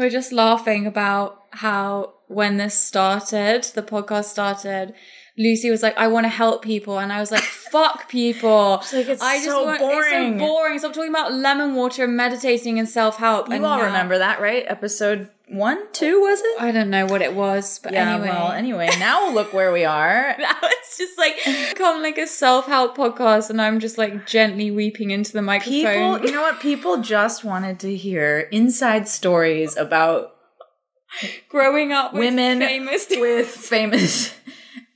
We're just laughing about how when this started, the podcast started, Lucy was like, I want to help people. And I was like, fuck people. She's like, "It's I so want, boring." It's so boring. Stop talking about lemon water and meditating and self help. You all remember that, right? Episode one, two, was it? I don't know what it was, but yeah, anyway. well, anyway, now look where we are. now it's just like come like a self help podcast, and I'm just like gently weeping into the microphone. People, you know what? People just wanted to hear inside stories about growing up with women famous with famous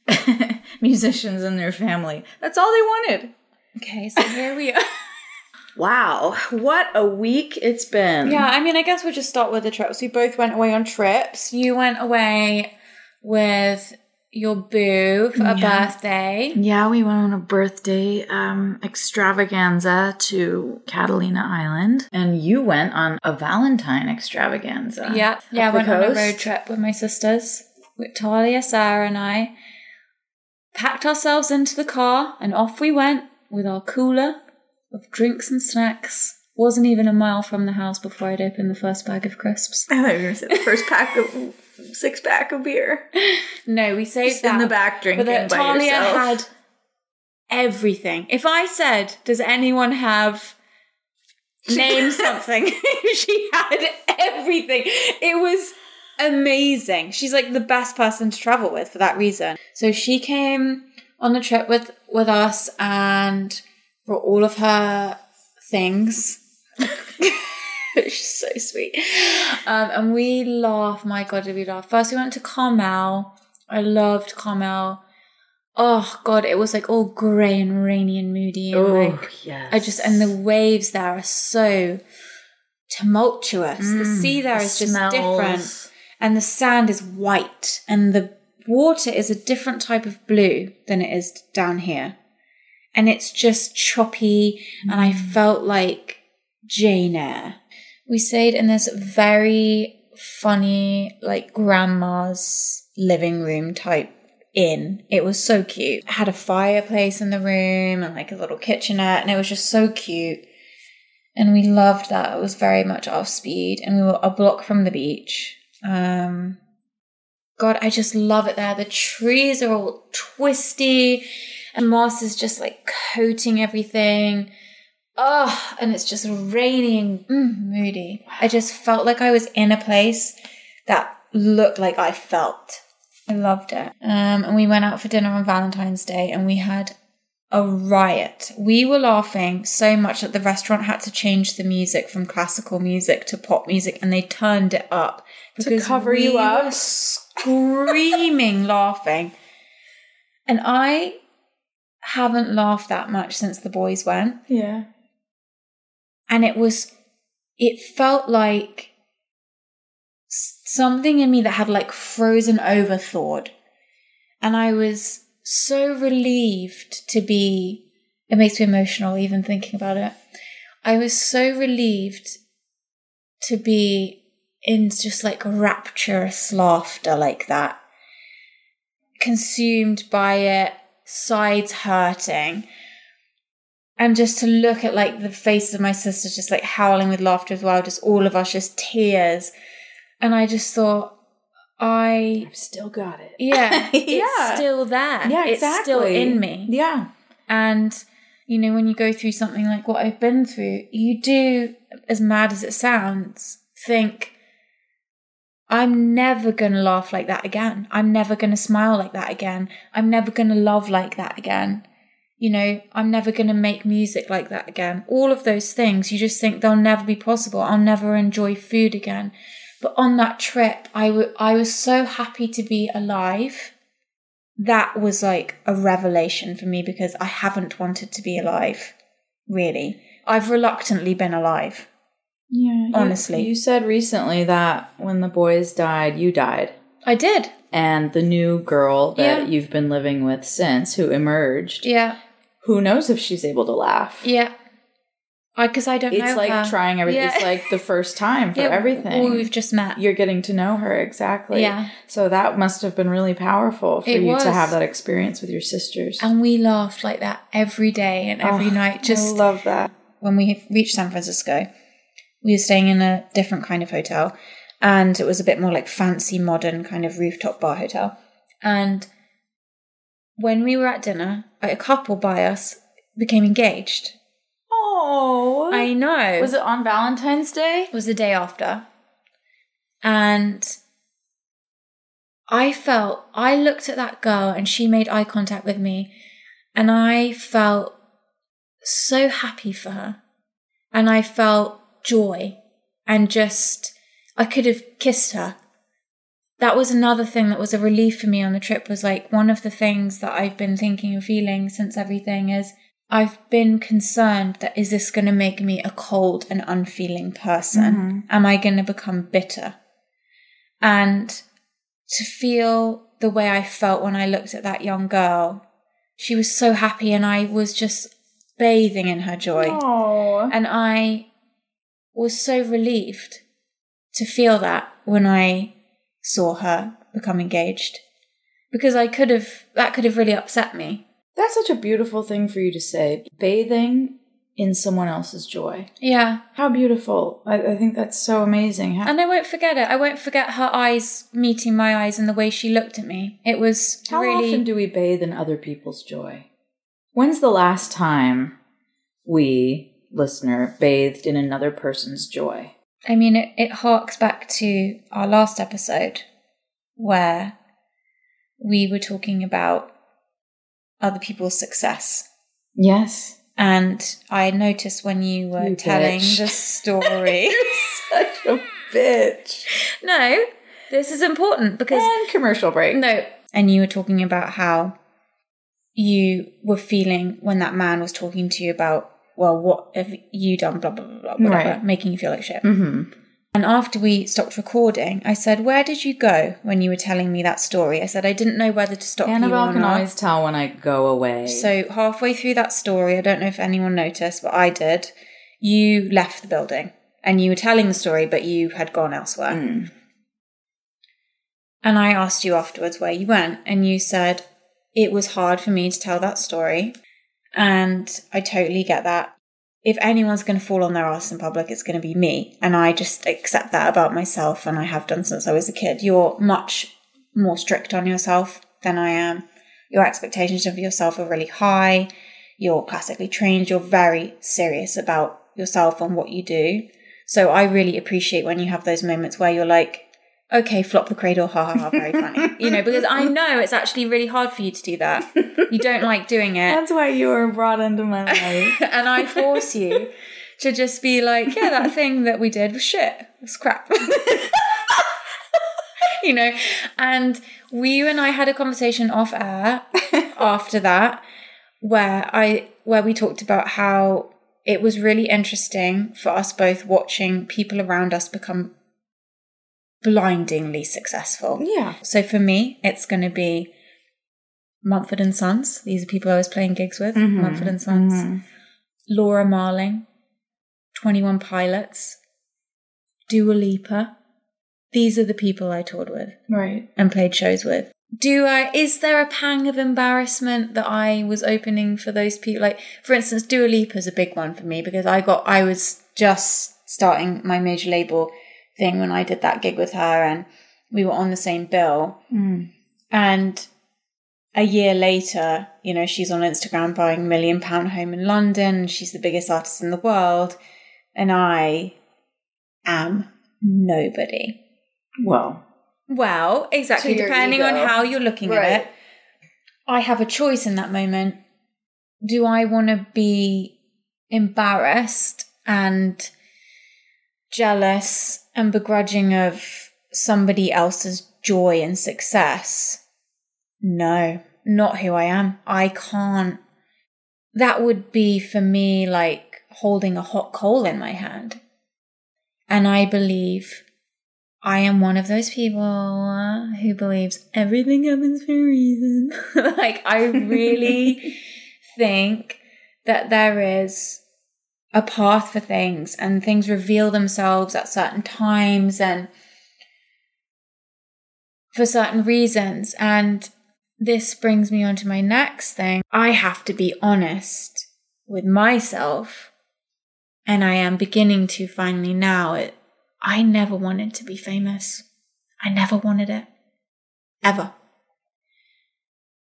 musicians and their family. That's all they wanted. Okay, so here we are. Wow, what a week it's been. Yeah, I mean, I guess we'll just start with the trips. We both went away on trips. You went away with your boo for a birthday. Yeah, we went on a birthday um, extravaganza to Catalina Island, and you went on a Valentine extravaganza. Yeah, yeah, I went on a road trip with my sisters, with Talia, Sarah, and I. Packed ourselves into the car and off we went with our cooler of drinks and snacks. Wasn't even a mile from the house before I'd opened the first bag of crisps. I thought you were going to say the first pack of six pack of beer. No, we saved Just that. in the back But drinking that by Talia yourself. had everything. If I said, "Does anyone have name something?" she had everything. It was amazing. She's like the best person to travel with for that reason. So she came on the trip with with us and brought all of her things. She's so sweet. Um, and we laugh. My God, did we laugh? First, we went to Carmel. I loved Carmel. Oh God, it was like all grey and rainy and moody. And like, yes. I just and the waves there are so tumultuous. the sea there the is just smells. different, and the sand is white, and the water is a different type of blue than it is down here, and it's just choppy. And I mm. felt like Jane Eyre. We stayed in this very funny, like grandma's living room type inn. It was so cute. It had a fireplace in the room and like a little kitchenette, and it was just so cute. And we loved that. It was very much our speed, and we were a block from the beach. Um, God, I just love it there. The trees are all twisty, and moss is just like coating everything. Oh, and it's just rainy and mm, moody. I just felt like I was in a place that looked like I felt. I loved it. Um, and we went out for dinner on Valentine's Day and we had a riot. We were laughing so much that the restaurant had to change the music from classical music to pop music and they turned it up because cover we you up? were screaming laughing. And I haven't laughed that much since the boys went Yeah. and it was it felt like something in me that had like frozen over thawed and i was so relieved to be it makes me emotional even thinking about it. I was so relieved to be in just like rapturous laughter like that. Consumed by it sides hurting. And just to look at like the faces of my sisters just like howling with laughter as well just all of us just tears. And i just thought i Still got it. yeah it's Yeah. still there Yeah, exactly. it's still in me Yeah. and you know when you go through something like what i've been through you do as mad as it sounds think i'm never going to laugh like that again i'm never going to smile like that again i'm never going to love like that again you know, I'm never going to make music like that again. All of those things, you just think they'll never be possible. I'll never enjoy food again. But on that trip, I was so happy to be alive. That was like a revelation for me because I haven't wanted to be alive, really. I've reluctantly been alive. Yeah. you- Honestly. You said recently that when the boys died, you died. I did. And the new girl that Yeah. you've been living with since, who emerged, Yeah. who knows if she's able to laugh? Yeah. I because I don't know. It's like her. trying everything. Yeah. It's like the first time for Yeah, everything. we've just met. You're getting to know her exactly. Yeah. So that must have been really powerful for It you was. to have that experience with your sisters. and we laughed like that every day and every Oh, night. I Just love that. when we reached San Francisco, we were staying in a different kind of hotel, and it was a bit more like fancy, modern kind of rooftop bar hotel. And when we were at dinner, a couple by us became engaged. Oh, I know. was it on Valentine's Day? was the day after. And I felt, I looked at that girl and she made eye contact with me. And I felt so happy for her. And I felt joy and just, I could have kissed her. That was another thing that was a relief for me on the trip was like one of the things that I've been thinking and feeling since everything is I've been concerned that is this going to make me a cold and unfeeling person? Mm-hmm. Am I going to become bitter? And to feel the way I felt when I looked at that young girl, she was so happy and I was just bathing in her joy. Oh, And I was so relieved to feel that when I saw her become engaged. Because I could have, that could have really upset me. That's such a beautiful thing for you to say. Bathing in someone else's joy. Yeah. How beautiful. I, I think that's so amazing. How, And I won't forget it. I won't forget her eyes meeting my eyes and the way she looked at me. It was how really. often do we bathe in other people's joy? When's the last time we, listener, bathed in another person's joy? I mean, it, it harks back to our last episode where we were talking about other people's success. Yes. And I noticed when you were You telling bitch. the story. Such a bitch. no, this is important because And commercial break. No. And you were talking about how you were feeling when that man was talking to you about, well, what have you done, blah, blah, blah, blah, whatever, Right. making you feel like shit. Mm-hmm. And after we stopped recording, I said, Where did you go when you were telling me that story? I said, I didn't know whether to stop you Annabelle or can not. always tell when I go away. So, halfway through that story, I don't know if anyone noticed, but I did, you left the building and you were telling the story, but you had gone elsewhere. Mm. And I asked you afterwards where you went, and you said it was hard for me to tell that story. And I totally get that. If anyone's going to fall on their ass in public, it's going to be me. And I just accept that about myself, and I have done since I was a kid. You're much more strict on yourself than I am. Your expectations of yourself are really high. You're classically trained. You're very serious about yourself and what you do. So I really appreciate when you have those moments where you're like, okay, flop the cradle, ha ha ha, very funny. you know, because I know it's actually really hard for you to do that. You don't like doing it. That's why you were brought into my life. and I force you to just be like, yeah, that thing that we did was shit. It was crap. you know, and we you and I had a conversation off air after that where I where we talked about how it was really interesting for us both watching people around us become blindingly successful. yeah. So for me, it's going to be Mumford and Sons. These are people I was playing gigs with. Mm-hmm. Mumford and Sons. Mm-hmm. Laura Marling, 21 Pilots, Dua Lipa. These are the people I toured with Right. and played shows with. Do I, is there a pang of embarrassment that I was opening for those people? Like, for instance, Dua Lipa is a big one for me because I got, I was just starting my major label thing when I did that gig with her and we were on the same bill. And a year later, you know, she's on Instagram buying a million pound home in London. She's the biggest artist in the world. And I am nobody. Well, Well, exactly. Depending on how you're looking Right. at it, I have a choice in that moment. Do I want to be embarrassed and jealous and begrudging of somebody else's joy and success? No, not who I am. I can't. That would be for me like holding a hot coal in my hand. And I believe I am one of those people who believes everything happens for a reason. like, I really think that there is a path for things and things reveal themselves at certain times and for certain reasons. And this brings me on to my next thing. I have to be honest with myself. And I am beginning to finally now. It, I never wanted to be famous. I never wanted it. Ever.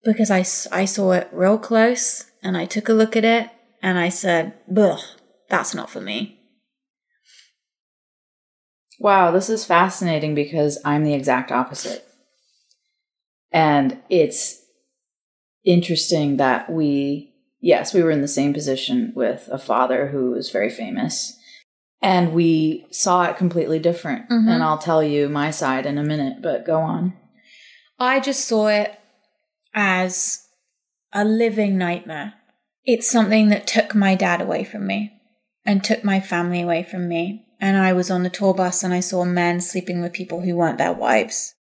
Because I, I saw it real close and I took a look at it and I said, Ugh, that's not for me. Wow, this is fascinating because I'm the exact opposite. And it's interesting that we, yes, we were in the same position with a father who was very famous. And we saw it completely different. Mhm. And I'll tell you my side in a minute, but go on. I just saw it as a living nightmare. It's something that took my dad away from me and took my family away from me. And I was on the tour bus and I saw men sleeping with people who weren't their wives.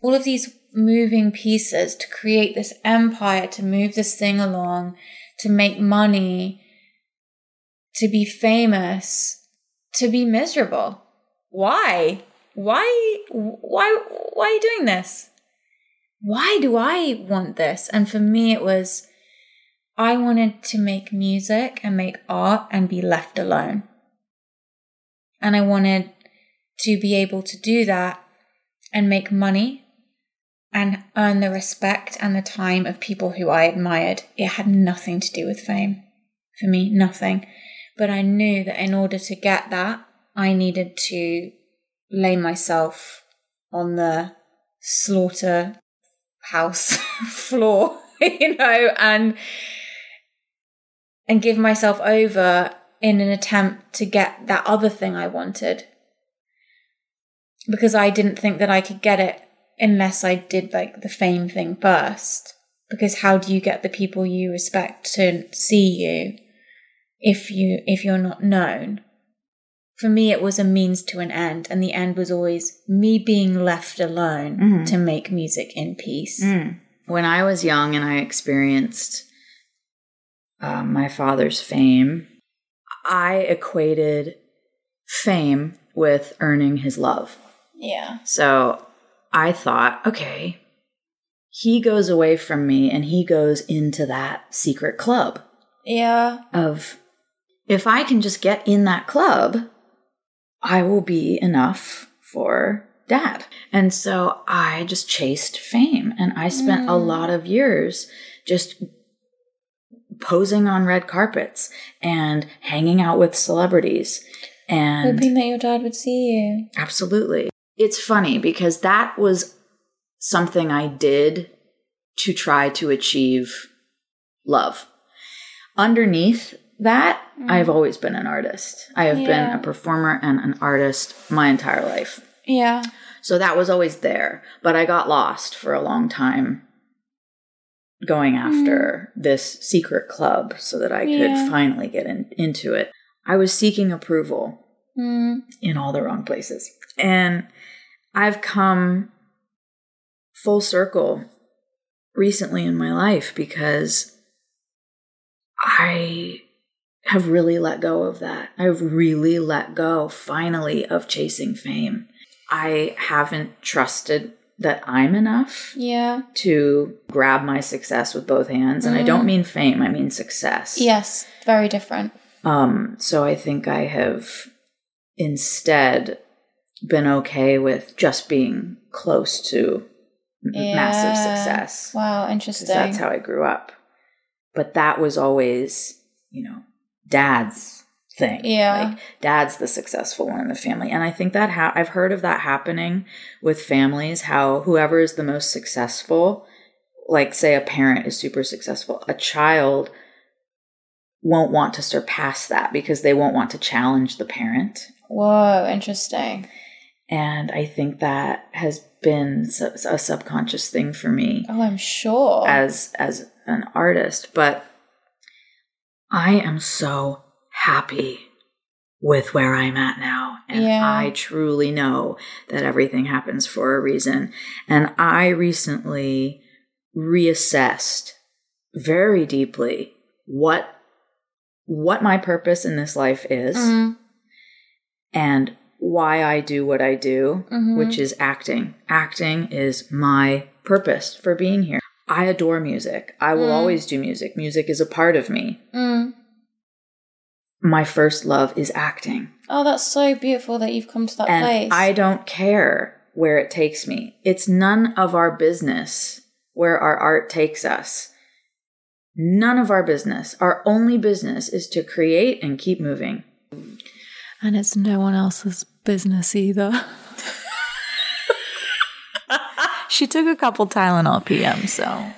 All of these moving pieces to create this empire, to move this thing along, to make money, to be famous, to be miserable. Why? Why? Why? Why are you doing this? why do I want this? And for me, it was I wanted to make music and make art and be left alone. And I wanted to be able to do that and make money and earn the respect and the time of people who I admired. It had nothing to do with fame. For me, nothing. But I knew that in order to get that, I needed to lay myself on the slaughter house floor, you know, and and give myself over in an attempt to get that other thing I wanted. Because I didn't think that I could get it unless I did like the fame thing first. Because how do you get the people you respect to see you if you if you're not known? For me it was a means to an end and the end was always me being left alone Mhm. to make music in peace. When I was young and I experienced uh, my father's fame, I equated fame with earning his love. Yeah. So I thought, okay, he goes away from me and he goes into that secret club Yeah. of if I can just get in that club, I will be enough for dad. And so I just chased fame and I spent a Mm. lot of years just posing on red carpets and hanging out with celebrities and Hoping that your dad would see you. Absolutely. It's funny because that was something I did to try to achieve love. Underneath that, mm. I've always been an artist. I have been a performer and an artist my entire life. Yeah. So that was always there, but I got lost for a long time going after this secret club so that I Yeah. could finally get in, into it. I was seeking approval Mm. in all the wrong places. And I've come full circle recently in my life because I have really let go of that. I've really let go finally of chasing fame. I haven't trusted that I'm enough Yeah. to grab my success with both hands. And I don't mean fame, I mean success. Yes. Very different. Um, so I think I have instead been okay with just being close to m- massive success. Wow, Interesting. that's how I grew up. But that was always, you know, dad's thing. Yeah. Like dad's the successful one in the family. And I think that ha- I've heard of that happening with families, how whoever is the most successful, like say a parent is super successful, a child won't want to surpass that because they won't want to challenge the parent. Whoa. Interesting. And I think that has been a subconscious thing for me Oh, I'm sure. as as an artist but i am so happy with where I'm at now. And Yeah. I truly know that everything happens for a reason. And I recently reassessed very deeply what what my purpose in this life is Mm. and why I do what I do, Mhm. which is acting. Acting is my purpose for being here. I adore music. I will Mm. always do music. Music is a part of me. Mm. My first love is acting. Oh, that's so beautiful that you've come to that and place. I don't care where it takes me. It's none of our business where our art takes us. None of our business. Our only business is to create and keep moving. And it's no one else's business either. she took a couple Tylenol PM, so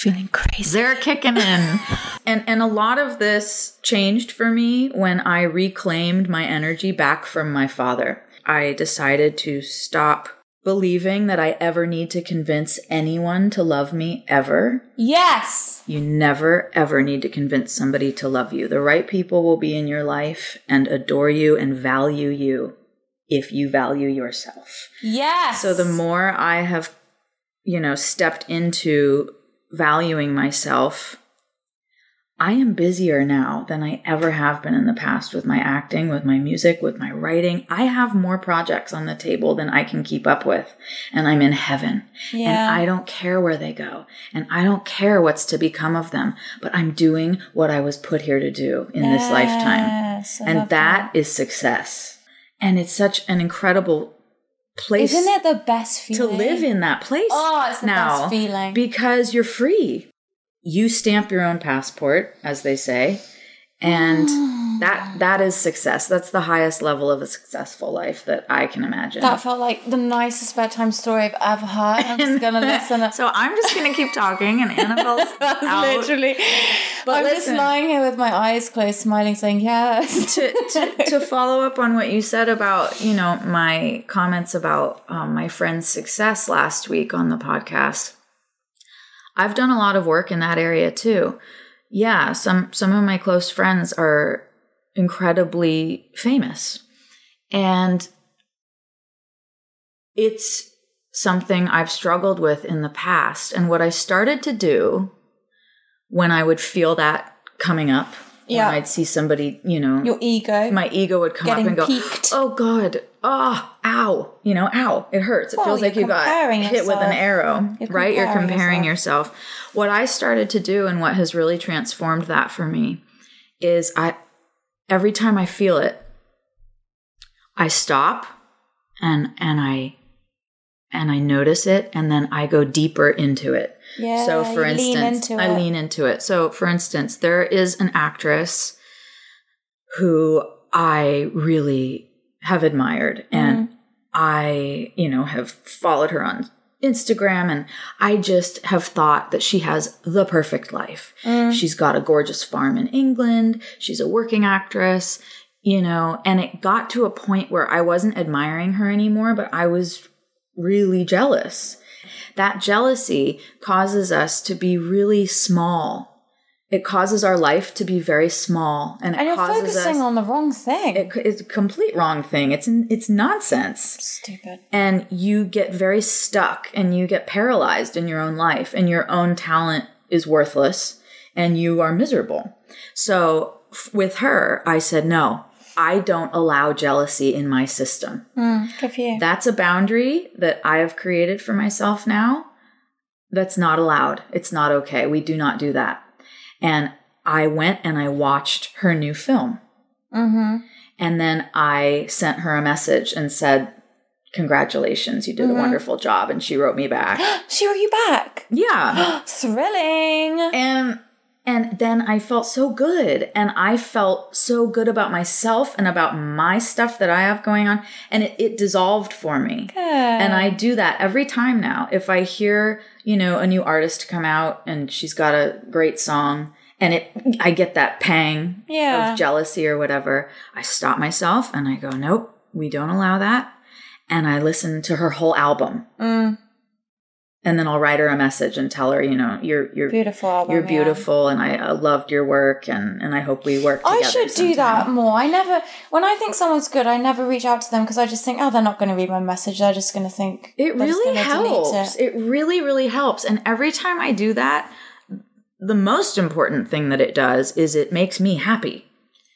feeling crazy. They're kicking in. and and a lot of this changed for me when I reclaimed my energy back from my father. I decided to stop believing that I ever need to convince anyone to love me ever. yes. You never ever need to convince somebody to love you. The right people will be in your life and adore you and value you if you value yourself. Yes. So the more I have, you know, stepped into valuing myself, I am busier now than I ever have been in the past with my acting, with my music, with my writing. I have more projects on the table than I can keep up with, and I'm in heaven. And I don't care where they go, and I don't care what's to become of them, but I'm doing what I was put here to do in this lifetime. I And love that is success. And it's such an incredible place Isn't it the best feeling? to live in that place Oh, it's the now best feeling. because you're free. You stamp your own passport, as they say, and that that is success. That's the highest level of a successful life that I can imagine. That felt like the nicest bedtime story I've ever heard. I'm just gonna listen. so I'm just gonna keep talking, and Annabelle's out. literally. But I'm just lying here with my eyes closed, smiling, saying yes. to, to, to follow up on what you said about you know my comments about um, my friend's success last week on the podcast i've done a lot of work in that area too yeah some some of my close friends are incredibly famous. And it's something i've struggled with in the past. And what i started to do when i would feel that coming up Yeah. when i'd see somebody you know Your ego. my ego would come up and go, peaked. "Oh God, oh, ow!" You know, ow! It hurts. It Well, feels like you're got hit with an arrow, You're right? You're comparing comparing yourself. What I started to do, and what has really transformed that for me, is I every time I feel it, I stop, and and I and I notice it, and then I go deeper into it. Yeah. So, for lean instance, into I lean into it. So, for instance, there is an actress who I really have admired, and Mm-hmm. I, you know, have followed her on Instagram, and I just have thought that she has the perfect life. Mm. She's got a gorgeous farm in England. She's a working actress, you know, and it got to a point where I wasn't admiring her anymore, but I was really jealous. That jealousy causes us to be really small. It causes our life to be very small, and it and you're focusing us. on the wrong thing. it, it's a complete wrong thing. It's it's nonsense Stupid. and you get very stuck and you get paralyzed in your own life and your own talent is worthless and you are miserable. So f- with her, I said, no, I don't allow jealousy in my system. Mm, good for you. That's a boundary that I have created for myself now. That's not allowed. It's not okay. We do not do that. And I went and I watched her new film. mm-hmm. And then I sent her a message and said, Congratulations, you did Mm-hmm. a wonderful job. And she wrote me back. She wrote you back. yeah. Thrilling. And and then I felt so good. And I felt so good about myself and about my stuff that I have going on. And it, it dissolved for me. Good. And I do that every time now. If I hear, you know, a new artist come out and she's got a great song and it I get that pang Yeah. of jealousy or whatever, I stop myself and I go, "Nope, we don't allow that." And I listen to her whole album. Mm. And then I'll write her a message and tell her, you know, you're you're Beautiful album, you're yeah. beautiful, and I uh, loved your work, and and I hope we work. I should do that more. I never, when I think someone's good, I never reach out to them because I just think, oh, they're not going to read my message. They're just going to think It really helps. It. It really, really helps. And every time I do that, the most important thing that it does is it makes me happy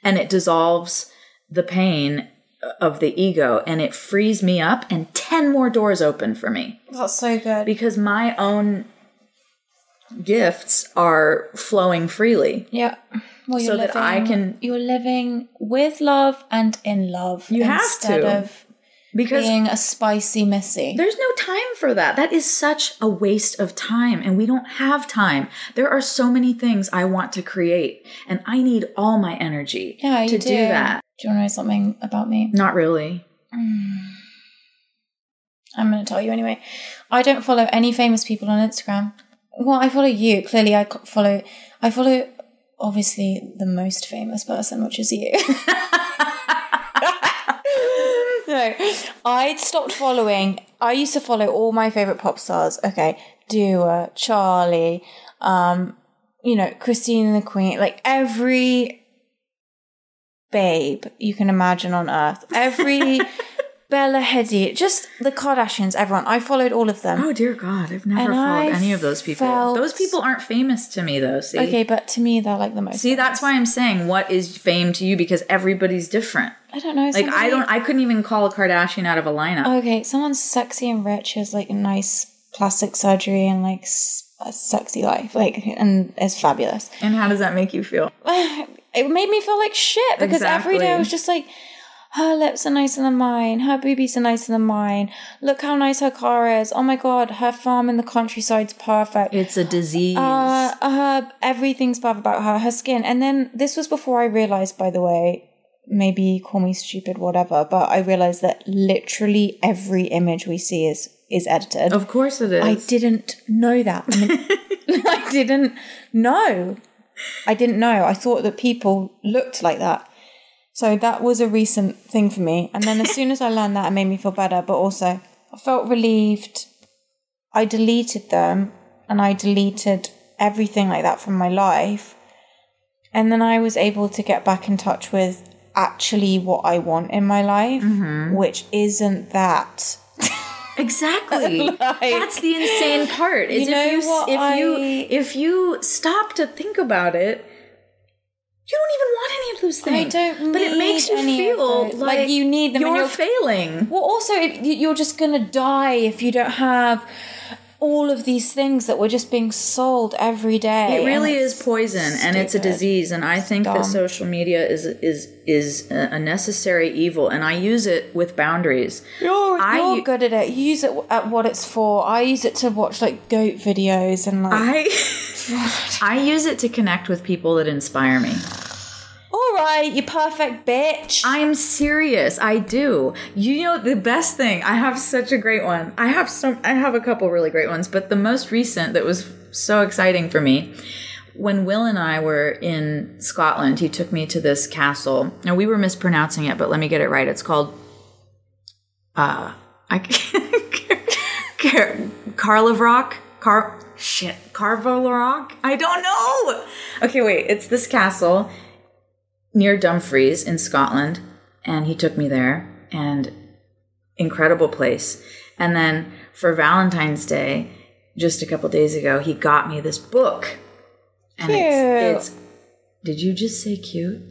and it dissolves the pain of the ego and it frees me up and 10 more doors open for me That's so good. because my own gifts are flowing freely. Yeah. Well, So that I can- You're living with love and in love. You have to. of Because being a spicy missy. There's no time for that. That is such a waste of time, and we don't have time. There are so many things I want to create, and I need all my energy Yeah, to do. do that. Do you want to know something about me? Not really. I'm going to tell you anyway. I don't follow any famous people on Instagram. Well, I follow you. Clearly, I follow. I follow obviously the most famous person, which is you. no, I stopped following. I used to follow all my favorite pop stars. Okay, Dua, Charlie, um, you know, Christine and the Queen, like every babe you can imagine on earth. Every Bella Hadid, just the Kardashians, everyone. I followed all of them. Oh dear God, I've never And followed I any of those people. felt- Those people aren't famous to me, though. See, Okay, but to me, they're like the most. see, that's why I'm saying what is fame to you because everybody's different. I don't know. Like I don't, I couldn't even call a Kardashian out of a lineup. Okay, someone's sexy and rich has like a nice plastic surgery and like a sexy life, like, and is fabulous. And how does that make you feel? it made me feel like shit because every day I was just like, her lips are nicer than mine, her boobies are nicer than mine. Look how nice her car is. Oh my god, her farm in the countryside's perfect. It's a disease. Uh, her everything's bad about her, her skin. And then this was before I realized, by the way, maybe call me stupid, whatever, but I realized that literally every image we see is is edited. of course it is. I didn't know that. I, mean, I didn't know. I didn't know. I thought that people looked like that. So that was a recent thing for me. And then as soon as I learned that, it made me feel better. But also, I felt relieved. I deleted them and I deleted everything like that from my life. And then I was able to get back in touch with actually what I want in my life, Mm-hmm. which isn't that. Exactly. Like- That's the insane part. Is You if you if you if you stop to think about it, you don't even want any of those things. I don't But it makes you feel like, Like, you need them You're you're- failing. Well, also, if you're just gonna die if you don't have all of these things that were just being sold every day. It really is poison, and it's a disease. And I think that social media is is is a a necessary evil, and I use it with boundaries. You're, I you're good at it. You use it at what it's for. I use it to watch like goat videos and like. I I use it to connect with people that inspire me. All right, you perfect bitch. I'm serious. I do. You know the best thing. I have such a great one. I have some. I have a couple really great ones, but the most recent that was so exciting for me. When Will and I were in Scotland, he took me to this castle. Now we were mispronouncing it, but let me get it right. It's called uh I Car- Caerlaverock. Car shit. Carvalarok? I don't know. Okay, wait. It's this castle near Dumfries in Scotland, and he took me there, and incredible place. And then for Valentine's Day, just a couple days ago, he got me this book, and it's, it's. Did you just say cute?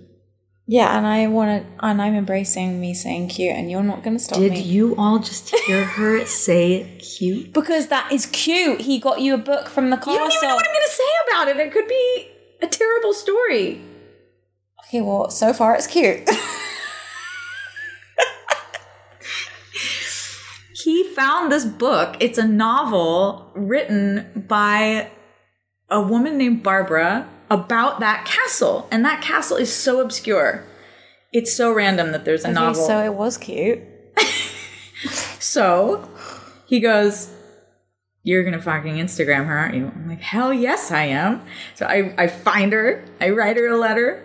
yeah, and I want to, and I'm embracing me saying cute, and you're not gonna stop Did me. you all just hear her say cute? because that is cute. He got you a book from the castle. You don't even know what I'm going to say about it. It could be a terrible story. Okay, well, so far it's cute. he found this book. It's a novel written by a woman named Barbara about that castle. And that castle is so obscure. It's so random that there's a Okay, novel. so it was cute. So he goes, You're gonna fucking Instagram her, aren't you? I'm like, Hell yes, I am. So I, I find her, I write her a letter,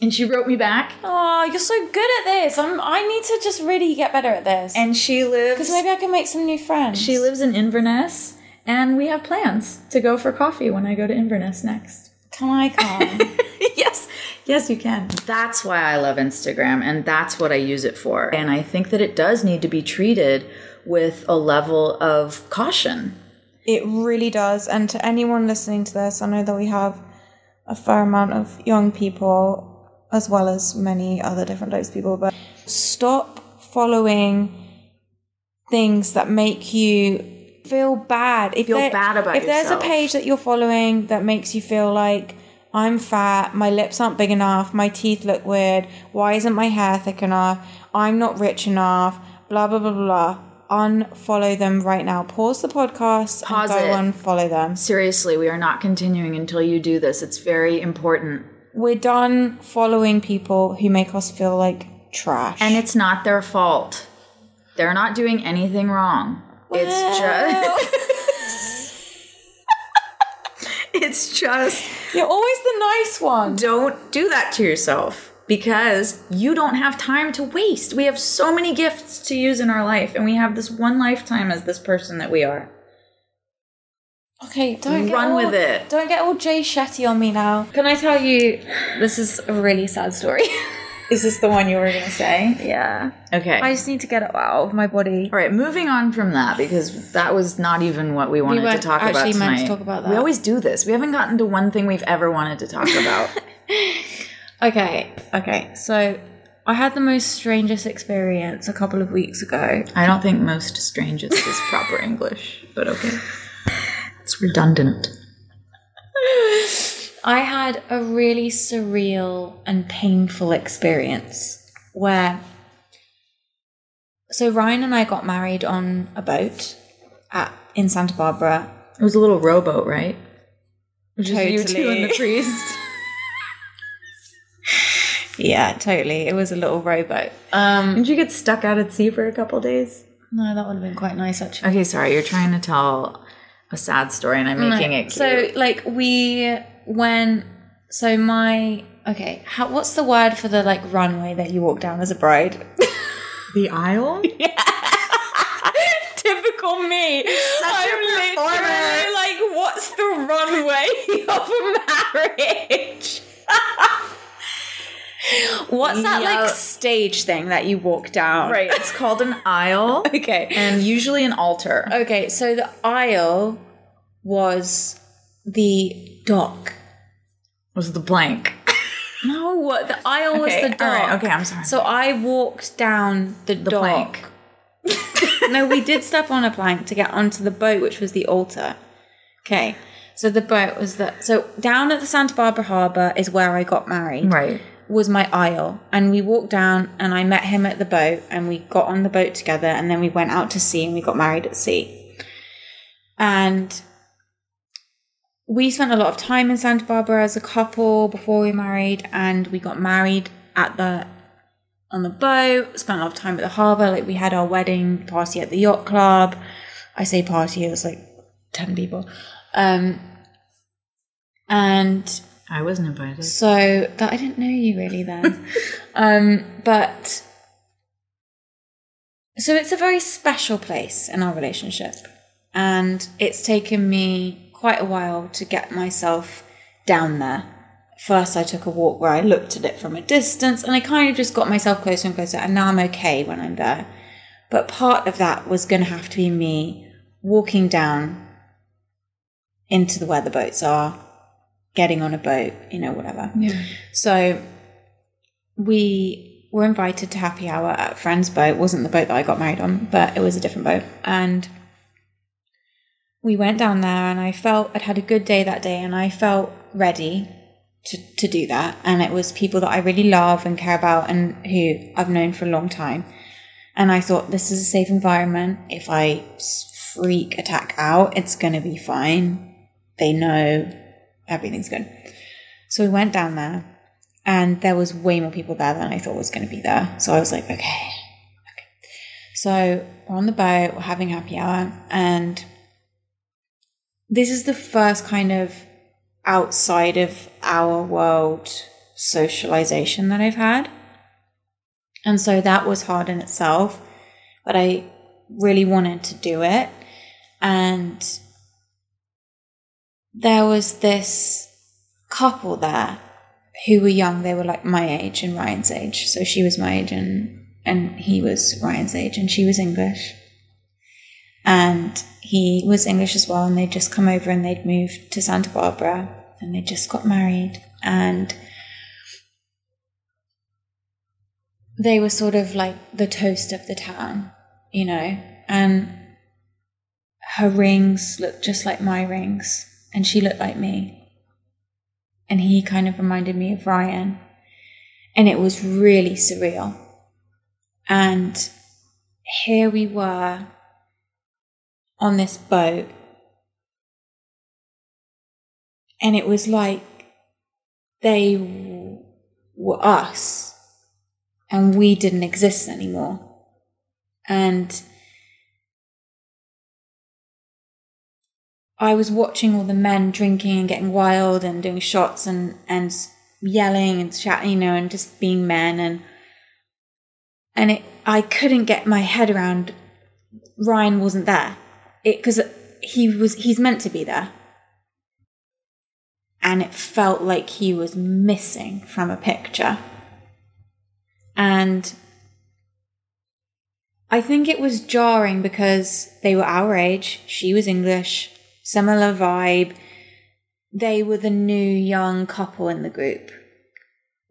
and she wrote me back. Oh, you're so good at this. I'm. I need to just really get better at this. And she lives because maybe I can make some new friends. She lives in Inverness And we have plans to go for coffee when I go to Inverness next. Can I come? yes, yes, you can. That's why I love Instagram, and that's what I use it for. And I think that it does need to be treated with a level of caution. It really does. And to anyone listening to this, I know that we have a fair amount of young people as well as many other different types of people, but stop following things that make you feel bad. If Feel there- bad about If there's a page that you're following that makes you feel like I'm fat, my lips aren't big enough, my teeth look weird, why isn't my hair thick enough, I'm not rich enough, blah blah blah blah. Unfollow them right now. Pause the podcast Pause and go it. and follow them. Seriously, we are not continuing until you do this. It's very important. We're done following people who make us feel like trash. And it's not their fault. They're not doing anything wrong. It's just It's just you're always the nice one. don't do that to yourself because you don't have time to waste. We have so many gifts to use in our life and we have this one lifetime as this person that we are. Okay, don't Run all- with it. Don't get all Jay Shetty on me now. Can I tell you? This is a really sad story. Is this the one you were going to say? yeah, Okay. I just need to get it out of my body. All right, moving on from that because that was not even what we wanted to weren't talk about actually tonight. meant to talk about that. We always do this. We haven't gotten to one thing we've ever wanted to talk about. Okay, okay. So I had the most strangest experience a couple of weeks ago. I don't think most strangest is proper English, but okay. It's redundant. I had a really surreal and painful experience where. So Ryan and I got married on a boat at in Santa Barbara. It was a little rowboat, right? Just you two and the priest. Yeah, totally. It was a little rowboat. Um, Didn't you get stuck out at sea for a couple days? no, that would have been quite nice actually. Okay, sorry. You're trying to tell a sad story, and I'm mm. making it cute. So like we when so my okay, how what's the word for the like runway that you walk down as a bride? the aisle. Typical me. Such a I'm performer. literally like, what's the runway of a marriage? What's that Yeah. like stage thing that you walk down? Right. It's called an aisle, Okay. and usually an altar. Okay, so the aisle was the dock. Was the blank. No, the aisle was the dock. right, okay, I'm sorry. So I walked down the, The dock. plank. no, we did step on a plank to get onto the boat, which was the altar. Okay, so the boat was the so down at the Santa Barbara Harbor is where I got married. Right. Was my aisle, and we walked down, and I met him at the boat, and we got on the boat together, and then we went out to sea, and we got married at sea. And we spent a lot of time in Santa Barbara as a couple before we married, and we got married at the on the boat. Spent a lot of time at the harbour. Like we had our wedding party at the yacht club. I say party; it was like ten people. Um, and I wasn't invited. so that I didn't know you really then. um, but so it's a very special place in our relationship. And it's taken me quite a while to get myself down there. First, I took a walk where I looked at it from a distance and I kind of just got myself closer and closer. And now I'm okay when I'm there. But part of that was going to have to be me walking down into the where the boats are, getting on a boat, you know, whatever. Yeah. So we were invited to happy hour at a friend's boat. It wasn't the boat that I got married on, but it was a different boat. And we went down there and I felt I'd had a good day that day and I felt ready to, to do that. And it was people that I really love and care about and who I've known for a long time. And I thought this is a safe environment. If I freak attack out, it's going to be fine. They know everything's good. So we went down there and there was way more people there than I thought was going to be there. So I was like, okay. okay. So we're on the boat, we're having happy hour, and this is the first kind of outside of our world socialization that I've had. And so that was hard in itself, but I really wanted to do it. And there was this couple there who were young. They were like my age and Ryan's age. So she was my age and and he was Ryan's age and she was English. And he was English as well and they'd just come over and they'd moved to Santa Barbara and they just got married and they were sort of like the toast of the town, you know, and her rings looked just like my rings and she looked like me. And he kind of reminded me of Ryan. And it was really surreal. And here we were on this boat. And it was like they were us and we didn't exist anymore. And I was watching all the men drinking and getting wild and doing shots and, and yelling and shouting, you know, and just being men and and it I couldn't get my head around Ryan wasn't there. It because he was he's meant to be there. And it felt like he was missing from a picture. And I think it was jarring because they were our age. She was English, similar vibe. They were the new young couple in the group.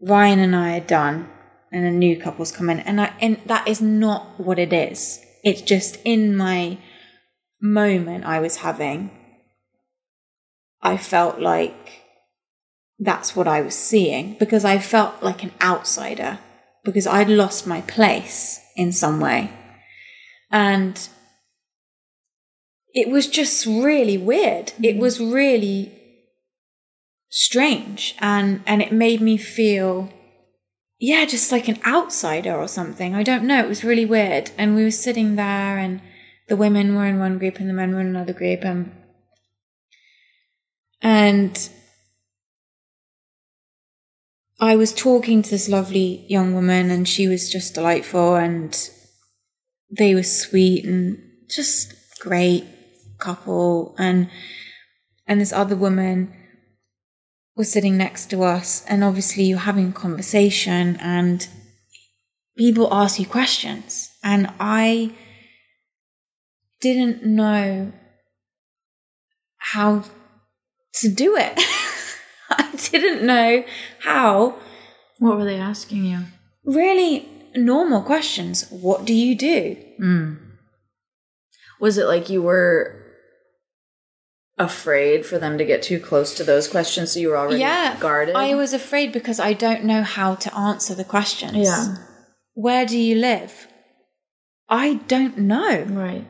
Ryan and I are done, and a new couple's come in, and I, and that is not what it is. It's just in my moment I was having. I felt like that's what I was seeing because I felt like an outsider because I'd lost my place in some way. And it was just really weird. It mm. was really strange and and it made me feel yeah, just like an outsider or something. I don't know. It was really weird. And we were sitting there and the women were in one group and the men were in another group and and I was talking to this lovely young woman and she was just delightful and they were sweet and just great couple and and this other woman was sitting next to us and obviously you're having a conversation and people ask you questions and I didn't know how to do it. I didn't know how. What were they asking you? Really normal questions. What do you do? Mm. Was it like you were afraid for them to get too close to those questions so you were already yeah, guarded? I was afraid because I don't know how to answer the questions. Yeah. Where do you live? I don't know. Right.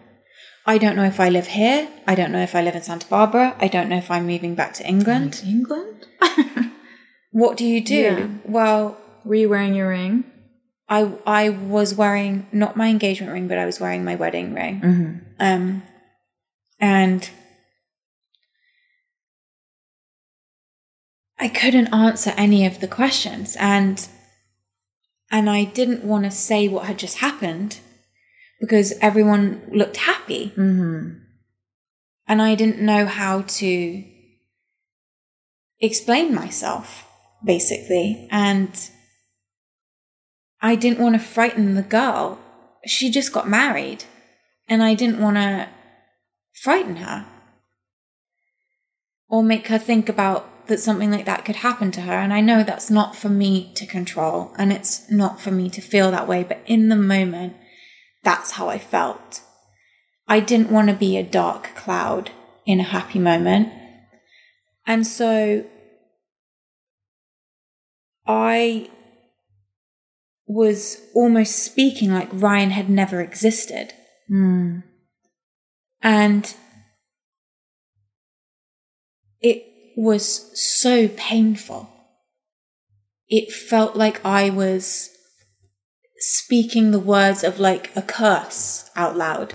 I don't know if I live here. I don't know if I live in Santa Barbara. I don't know if I'm moving back to England. England? What do you do? Yeah. Well, Were you wearing your ring? I I was wearing not my engagement ring, but I was wearing my wedding ring. Mm-hmm. Um, and I couldn't answer any of the questions, and and I didn't want to say what had just happened because everyone looked happy, Mm-hmm. and I didn't know how to explain myself, basically, and I didn't want to frighten the girl. She just got married, and I didn't want to frighten her or make her think about that something like that could happen to her. And I know that's not for me to control, and it's not for me to feel that way, but in the moment, that's how I felt. I didn't want to be a dark cloud in a happy moment. And so I was almost speaking like Ryan had never existed. Mm. And it was so painful. It felt like I was speaking the words of like a curse out loud.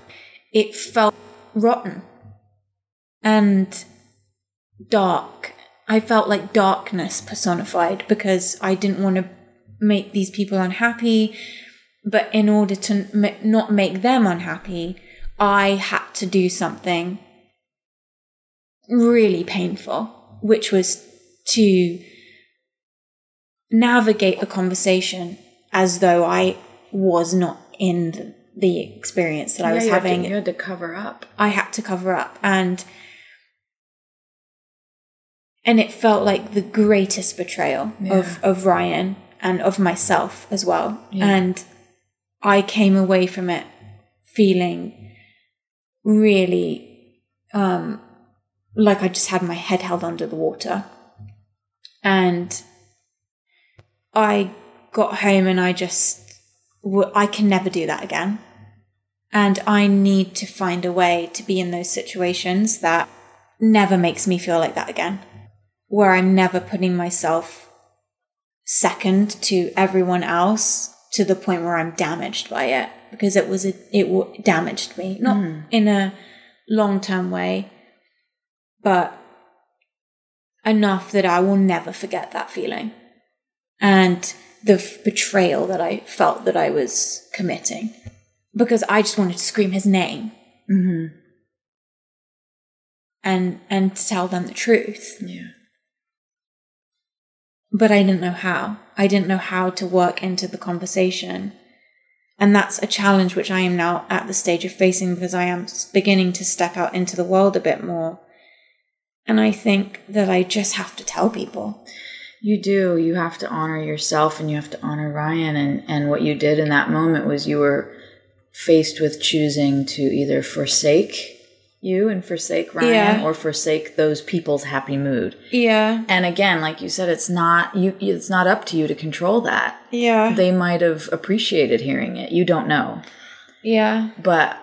It felt rotten and dark. I felt like darkness personified because I didn't want to make these people unhappy. But in order to m- not make them unhappy, I had to do something really painful, which was to navigate the conversation as though I was not in the, the experience that I was you had to- having. you had to cover up. I had to cover up and and it felt like the greatest betrayal of of Ryan and of myself as well. And I came away from it feeling really um like I just had my head held under the water. And I got home and I just I can never do that again. And I need to find a way to be in those situations that never makes me feel like that again. Where I'm never putting myself second to everyone else to the point where I'm damaged by it because it was a, it w- damaged me not hmm. in a long term way but enough that I will never forget that feeling and the f- betrayal that I felt that I was committing because I just wanted to scream his name mm-hmm. and and to tell them the truth Yeah. but I didn't know how. I didn't know how to work into the conversation. And that's a challenge which I am now at the stage of facing because I am beginning to step out into the world a bit more. And I think that I just have to tell people. You do. You have to honor yourself and you have to honor Ryan. And, and what you did in that moment was you were faced with choosing to either forsake you and forsake Ryan Yeah. or forsake those people's happy mood. Yeah. And again, like you said, it's not you it's not up to you to control that. Yeah. They might have appreciated hearing it. You don't know. Yeah. But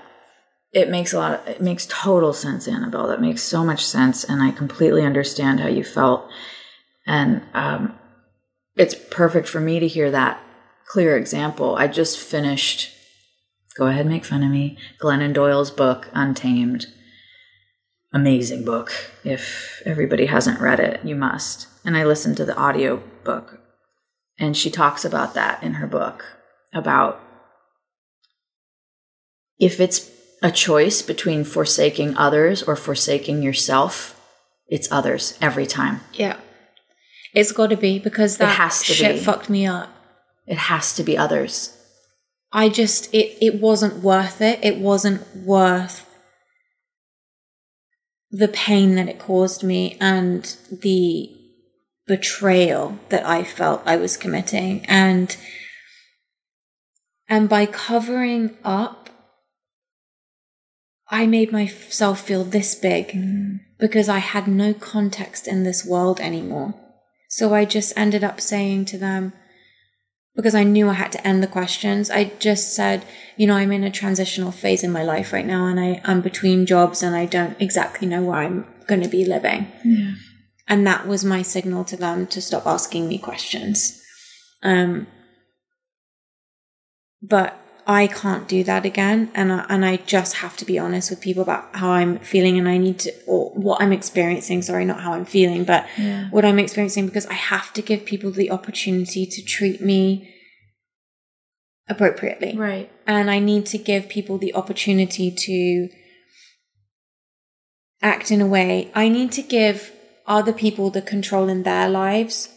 it makes a lot of it makes total sense, Annabelle. That makes so much sense and I completely understand how you felt. And um it's perfect for me to hear that clear example. I just finished go ahead make fun of me. Glennon Doyle's book, Untamed. Amazing book. If everybody hasn't read it, you must. And I listened to the audio book. And she talks about that in her book about if it's a choice between forsaking others or forsaking yourself, it's others every time. Yeah. It's got to be because that has to shit be. fucked me up. It has to be others. I just it it wasn't worth it. It wasn't worth the pain that it caused me and the betrayal that I felt I was committing and and by covering up I made myself feel this big because I had no context in this world anymore. So I just ended up saying to them, because I knew I had to end the questions. I just said, you know, I'm in a transitional phase in my life right now and I, I'm between jobs and I don't exactly know where I'm going to be living. Yeah. And that was my signal to them to stop asking me questions. Um, but I can't do that again. And I, and I just have to be honest with people about how I'm feeling and I need to, or what I'm experiencing. Sorry, not how I'm feeling, but Yeah. what I'm experiencing because I have to give people the opportunity to treat me appropriately. Right. And I need to give people the opportunity to act in a way. I need to give other people the control in their lives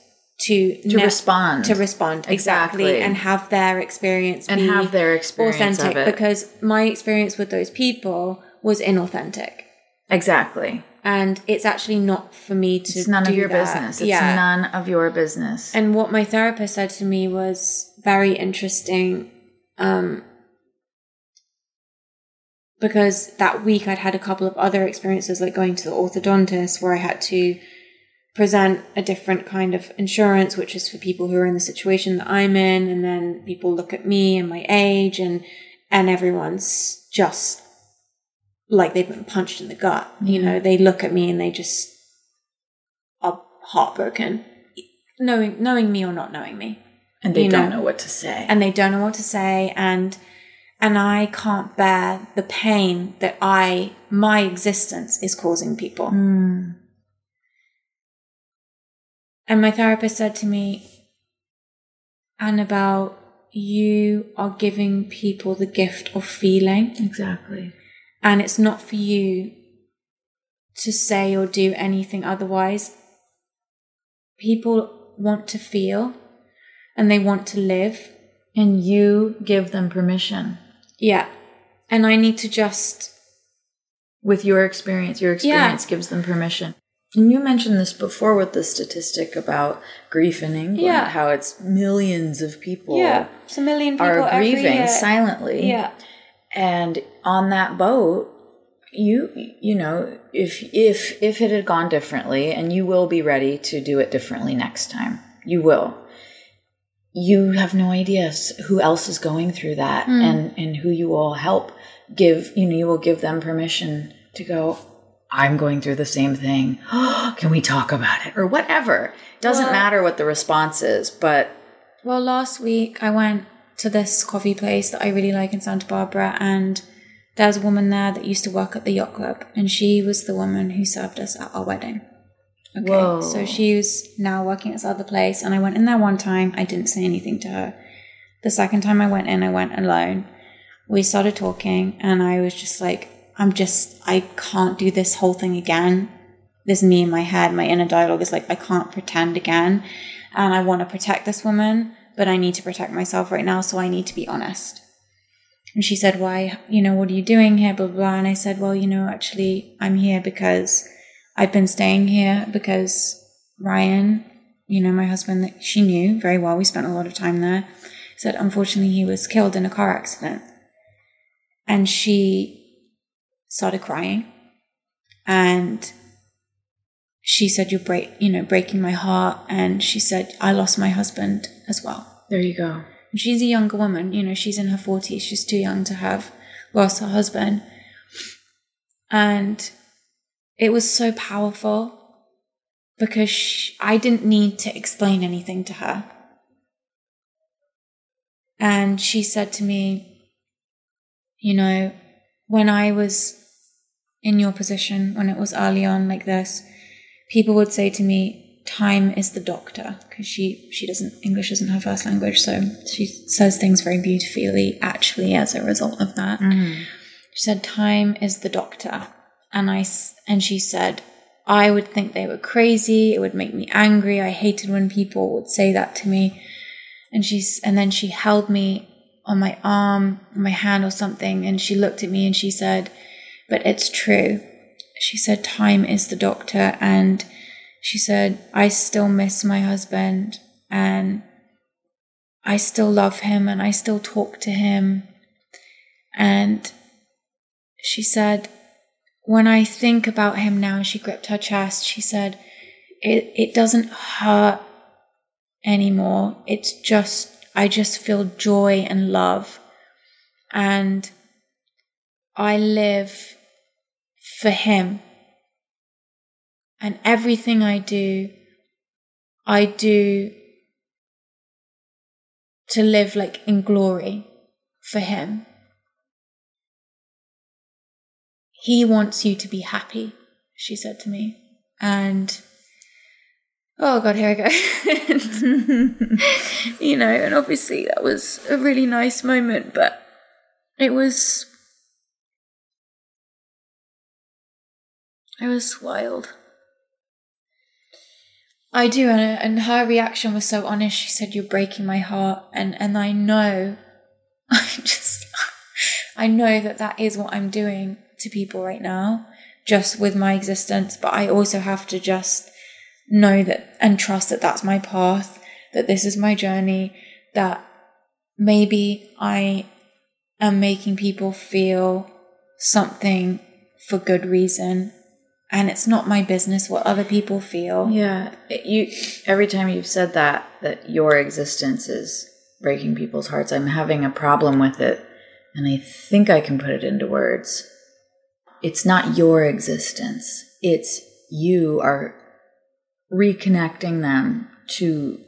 to To ne- respond. to respond exactly, Exactly. and have their experience and be have their experience authentic because my experience with those people was inauthentic exactly. and it's actually not for me to It's none of your that. business. It's yeah none of your business. and what my therapist said to me was very interesting um, because that week I'd had a couple of other experiences, like going to the orthodontist, where I had to present a different kind of insurance, which is for people who are in the situation that I'm in, and then people look at me and my age, and and everyone's just like they've been punched in the gut. You know, they look at me and they just are heartbroken, knowing knowing me or not knowing me and they don't know. know what to say. and they don't know what to say and and I can't bear the pain that I my existence is causing people. Mm. And my therapist said to me, Annabelle, you are giving people the gift of feeling, exactly. and it's not for you to say or do anything otherwise. People want to feel and they want to live. And you give them permission Yeah. And I need to just, with your experience. Your experience gives them permission. And you mentioned this before with the statistic about grief in England, Yeah. how it's millions of people yeah, it's a million people are grieving silently. Yeah. And on that boat, you you know, if if if it had gone differently, and you will be ready to do it differently next time, you will. You have no idea who else is going through that, mm. and and who you will help give. You know, you will give them permission to go. I'm going through the same thing. Can we talk about it or whatever? Doesn't Well- matter what the response is, but Well, last week I went to this coffee place that I really like in Santa Barbara, and there's a woman there that used to work at the yacht club, and she was the woman who served us at our wedding. Okay, Whoa. so she's now working at this other place, and I went in there one time. I didn't say anything to her. The second time I went in, I went alone. We started talking, and I was just like, I'm just, I can't do this whole thing again. There's me in my head, my inner dialogue is like, I can't pretend again. And I want to protect this woman, but I need to protect myself right now, so I need to be honest. And she said, Why, you know, what are you doing here? Blah, blah, blah. And I said, Well, you know, actually, I'm here because I've been staying here because Ryan, you know, my husband that she knew very well, we spent a lot of time there, said, unfortunately, he was killed in a car accident. And she started crying. And she said, You're break, you know, breaking my heart. And she said, I lost my husband as well. there you go. And she's a younger woman, you know, she's in her 40s. She's too young to have lost her husband. And it was so powerful because sh I didn't need to explain anything to her. And she said to me, you know, when I was in your position, when it was early on like this, people would say to me, time is the doctor, because she, she doesn't, English isn't her first language, so she says things very beautifully actually as a result of that. Mm. She said, time is the doctor. And I, and she said, I would think they were crazy. It would make me angry. I hated when people would say that to me. And she's, and then she held me on my arm, my hand or something. And she looked at me and she said, but it's true. She said, time is the doctor. And she said, I still miss my husband and I still love him and I still talk to him. And she said, when I think about him now, she gripped her chest. She said, it, it doesn't hurt anymore. It's just, I just feel joy and love. And I live for him. And everything I do, I do to live like in glory for him. He wants you to be happy, she said to me. And oh god, here I go. you know, and obviously that was a really nice moment, but it was it was wild. I do, and, and her reaction was so honest. She said, "You're breaking my heart," and and I know, I just, I know that that is what I'm doing to people right now, just with my existence. But I also have to just know that and trust that that's my path, that this is my journey, that maybe I am making people feel something for good reason. And it's not my business what other people feel. Yeah, it- you. Every time you've said that, that your existence is breaking people's hearts, I'm having a problem with it, and I think I can put it into words. It's not your existence; it's you are reconnecting them to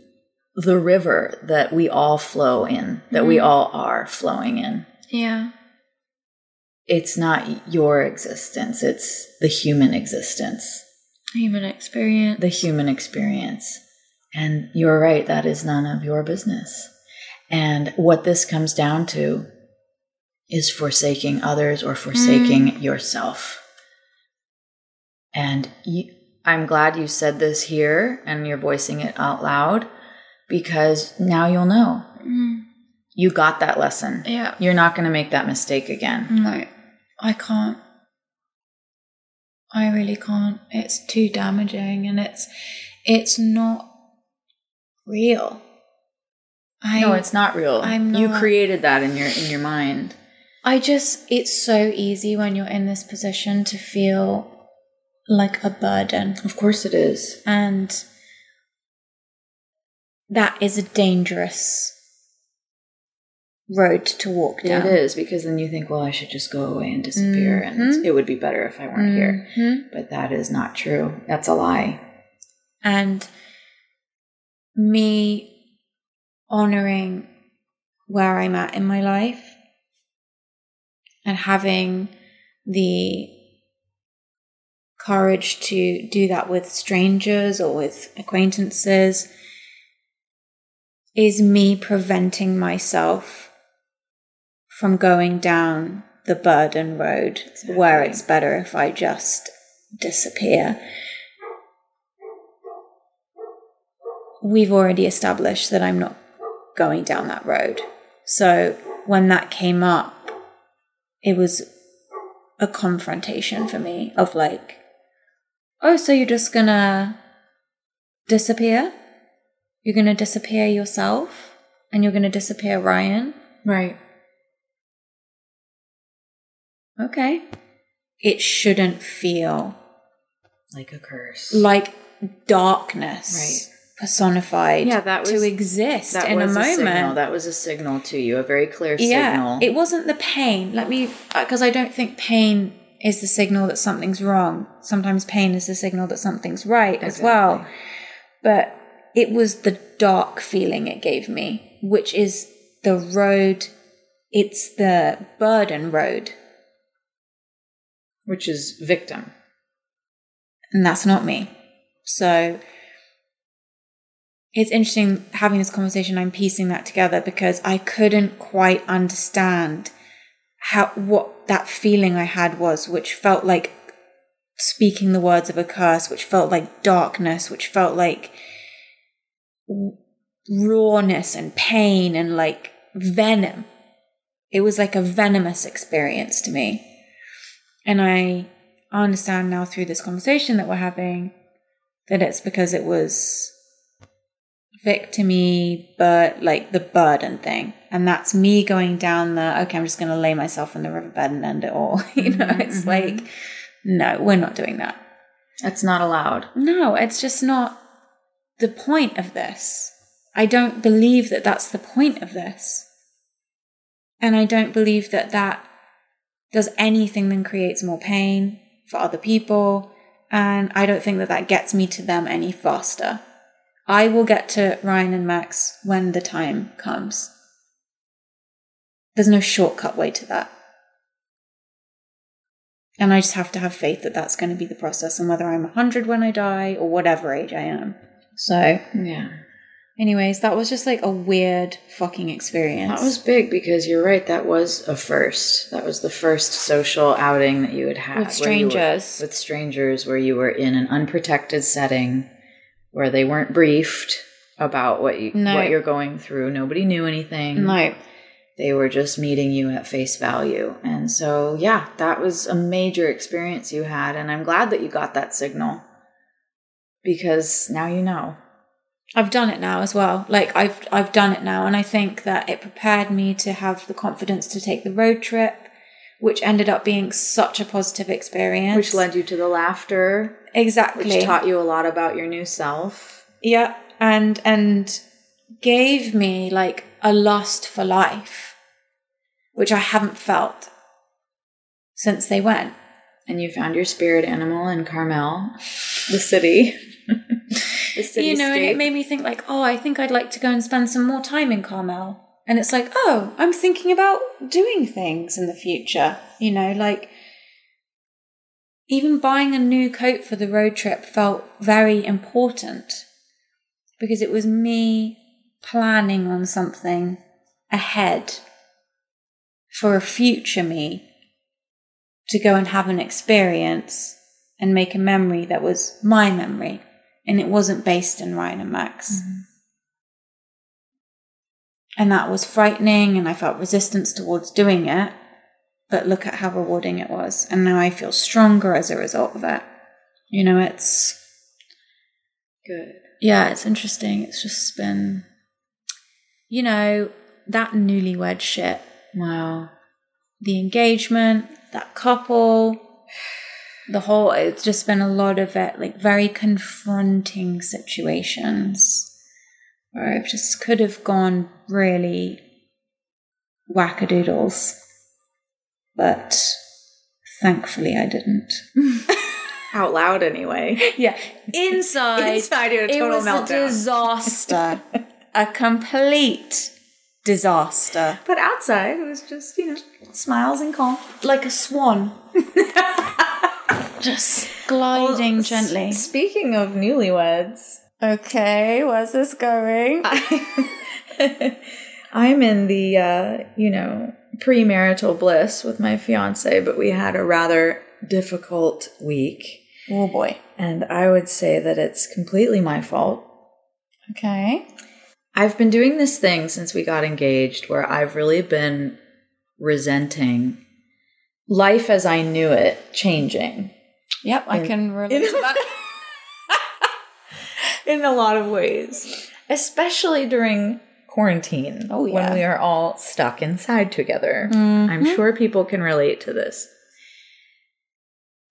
the river that we all flow in, that we mm-hmm. all are flowing in. Yeah. It's not your existence; it's the human existence. Human experience. the human experience. And you're right, that is none of your business. And what this comes down to is forsaking others or forsaking mm. yourself. And you, I'm glad you said this here and you're voicing it out loud because now you'll know. Mm. You got that lesson. Yeah. You're not going to make that mistake again. No, I can't. I really can't. It's too damaging and it's it's not real. I no, it's not real. I'm You created that in your in your mind. I just it's so easy when you're in this position to feel like a burden Of course it is. and that is a dangerous road to walk down. It is because then you think, well, I should just go away and disappear, and Mhm. it would be better if I weren't here. Mhm. But that is not true. That's a lie. and me honoring where I'm at in my life and having the courage to do that with strangers or with acquaintances is me preventing myself from going down the burden road where it's better if I just disappear. we've already established that I'm not going down that road. So when that came up, it was a confrontation for me of like, oh, so you're just gonna disappear? You're gonna disappear yourself? And you're gonna disappear Ryan? Right. Okay. It shouldn't feel Like a curse. like darkness Right. personified Yeah, that was- to exist that in a was moment. signal. That was a signal to you, a very clear yeah, signal. it wasn't the pain. Let me, uh, because I don't think pain is the signal that something's wrong. Sometimes pain is the signal that something's right as well. But it was the dark feeling it gave me, which is the road. It's the burden road, Which is victim. and that's not me. So it's interesting having this conversation. I'm piecing that together because I couldn't quite understand how what that feeling I had was, which felt like speaking the words of a curse, which felt like darkness, which felt like rawness and pain and like venom. It was like a venomous experience to me. And I understand now through this conversation that we're having that it's because it was victimy, but like the burden thing. And that's me going down the, okay, I'm just going to lay myself in the riverbed and end it all. you know, mm-hmm, it's mm-hmm. like, no, we're not doing that. That's not allowed. No, it's just not the point of this. I don't believe that that's the point of this. And I don't believe that that does anything than creates more pain for other people. And I don't think that that gets me to them any faster. I will get to Ryan and Max when the time comes. There's no shortcut way to that. And I just have to have faith that that's going to be the process, and whether I'm 100 when I die or whatever age I am. So, Yeah. Anyways, that was just like a weird fucking experience. That was big because you're right. That was a first. That was the first social outing that you had had With you were- strangers. with strangers, where you were in an unprotected setting, where they weren't briefed about what you No. what you're going through. Nobody knew anything. no. They were just meeting you at face value, and so yeah, that was a major experience you had, and I'm glad that you got that signal because now you know. I've done it now as well. Like I've I've done it now and I think that it prepared me to have the confidence to take the road trip, which ended up being such a positive experience. Which led you to the laughter, exactly which taught you a lot about your new self. Yeah, and and gave me like a lust for life, which I haven't felt since they went. And you found your spirit animal in Carmel, the city. you know, and it made me think like, oh, I think I'd like to go and spend some more time in Carmel. And it's like, oh, I'm thinking about doing things in the future. You know, like even buying a new coat for the road trip felt very important because it was me planning on something ahead for a future me to go and have an experience and make a memory that was my memory and it wasn't based in Ryan and Max. Mm-hmm. And that was frightening and I felt resistance towards doing it. But look at how rewarding it was. And now I feel stronger as a result of it. You know, it's Good. yeah, it's interesting. It's just been, you know, that newlywed shit, Wow. the engagement, that couple, the whole, it's just been a lot of it, like very confronting situations where I just could have gone really wackadoodles. But thankfully I didn't. Out loud, anyway. Yeah. Inside, Inside, you had a it total was a meltdown. disaster. a complete disaster. But outside, it was just, you know, smiles and calm. Like a swan. Just gliding Well, gently. s- Speaking of newlyweds, Okay, where's this going? I'm in the, uh, you know, premarital bliss with my fiance, but we had a rather difficult week. Oh boy. And I would say that it's completely my fault. Okay. I've been doing this thing since we got engaged where I've really been resenting life as I knew it changing Yep, I can relate to that. in a lot of ways, especially during quarantine Oh, yeah. when we are all stuck inside together. I'm mm-hmm. sure people can relate to this.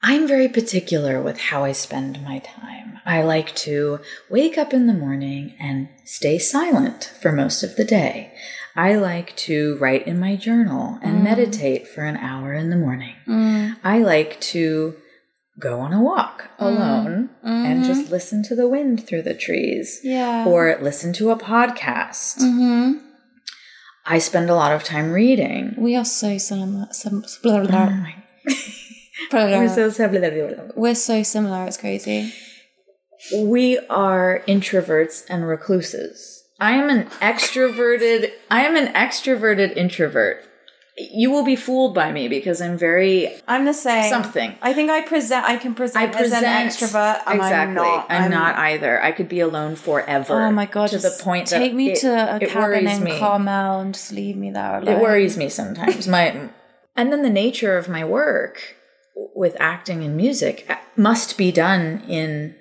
I'm very particular with how I spend my time. I like to wake up in the morning and stay silent for most of the day. I like to write in my journal and mm. meditate for an hour in the morning. Mm. I like to go on a walk alone and just listen to the wind through the trees Yeah. or listen to a podcast. hmm I spend a lot of time reading. We are so similar. Sim- blah, blah, blah. My- Blah, blah, We're so similar. We're so similar. It's crazy. We are introverts and recluses. I am an extroverted. I am an extroverted introvert. You will be fooled by me because I'm very I'm the same. something. I think I present. I can present, I present as an extrovert. Exactly. I'm not. I'm, not either. I could be alone forever. Oh my god! To the point that take me it- to a cabin in me. Carmel and just leave me there alone. It worries me sometimes. My and then the nature of my work with acting and music must be done in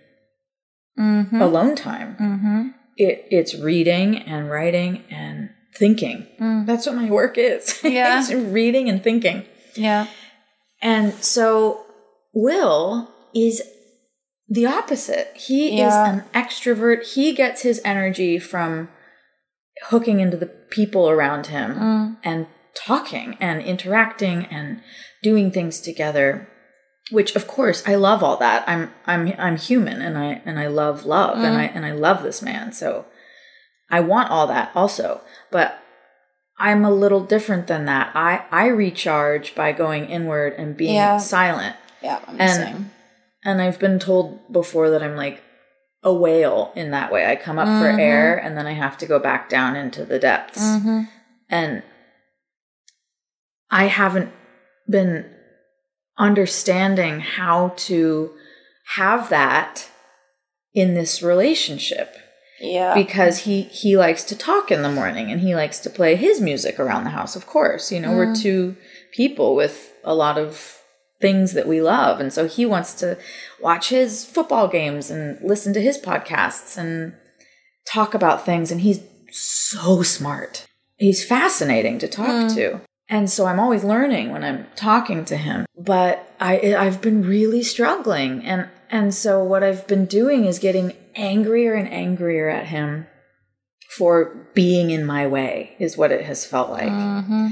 Mm-hmm. alone time. Mm-hmm. It it's reading and writing and thinking. That's what my work is. Mm. Yeah. it's reading and thinking. Yeah. And so Will is the opposite. He Yeah. is an extrovert. He gets his energy from hooking into the people around him Mm. and talking and interacting and doing things together. Which of course I love all that. I'm I'm I'm human and I and I love love and I and I love this man. So I want all that also. But I'm a little different than that. I I recharge by going inward and being Yeah. silent. Yeah. I'm And same. and I've been told before that I'm like a whale in that way. I come up for air and then I have to go back down into the depths. Mm-hmm. And I haven't been understanding how to have that in this relationship Yeah. because he he likes to talk in the morning and he likes to play his music around the house of course. You know we're mm. two people with a lot of things that we love. And so he wants to watch his football games and listen to his podcasts and talk about things. And he's so smart. He's fascinating to talk mm. to. And so i'm always learning when i'm talking to him. But i i've been really struggling. And and so what i've been doing is getting angrier and angrier at him for being in my way is what it has felt like Mm-hmm.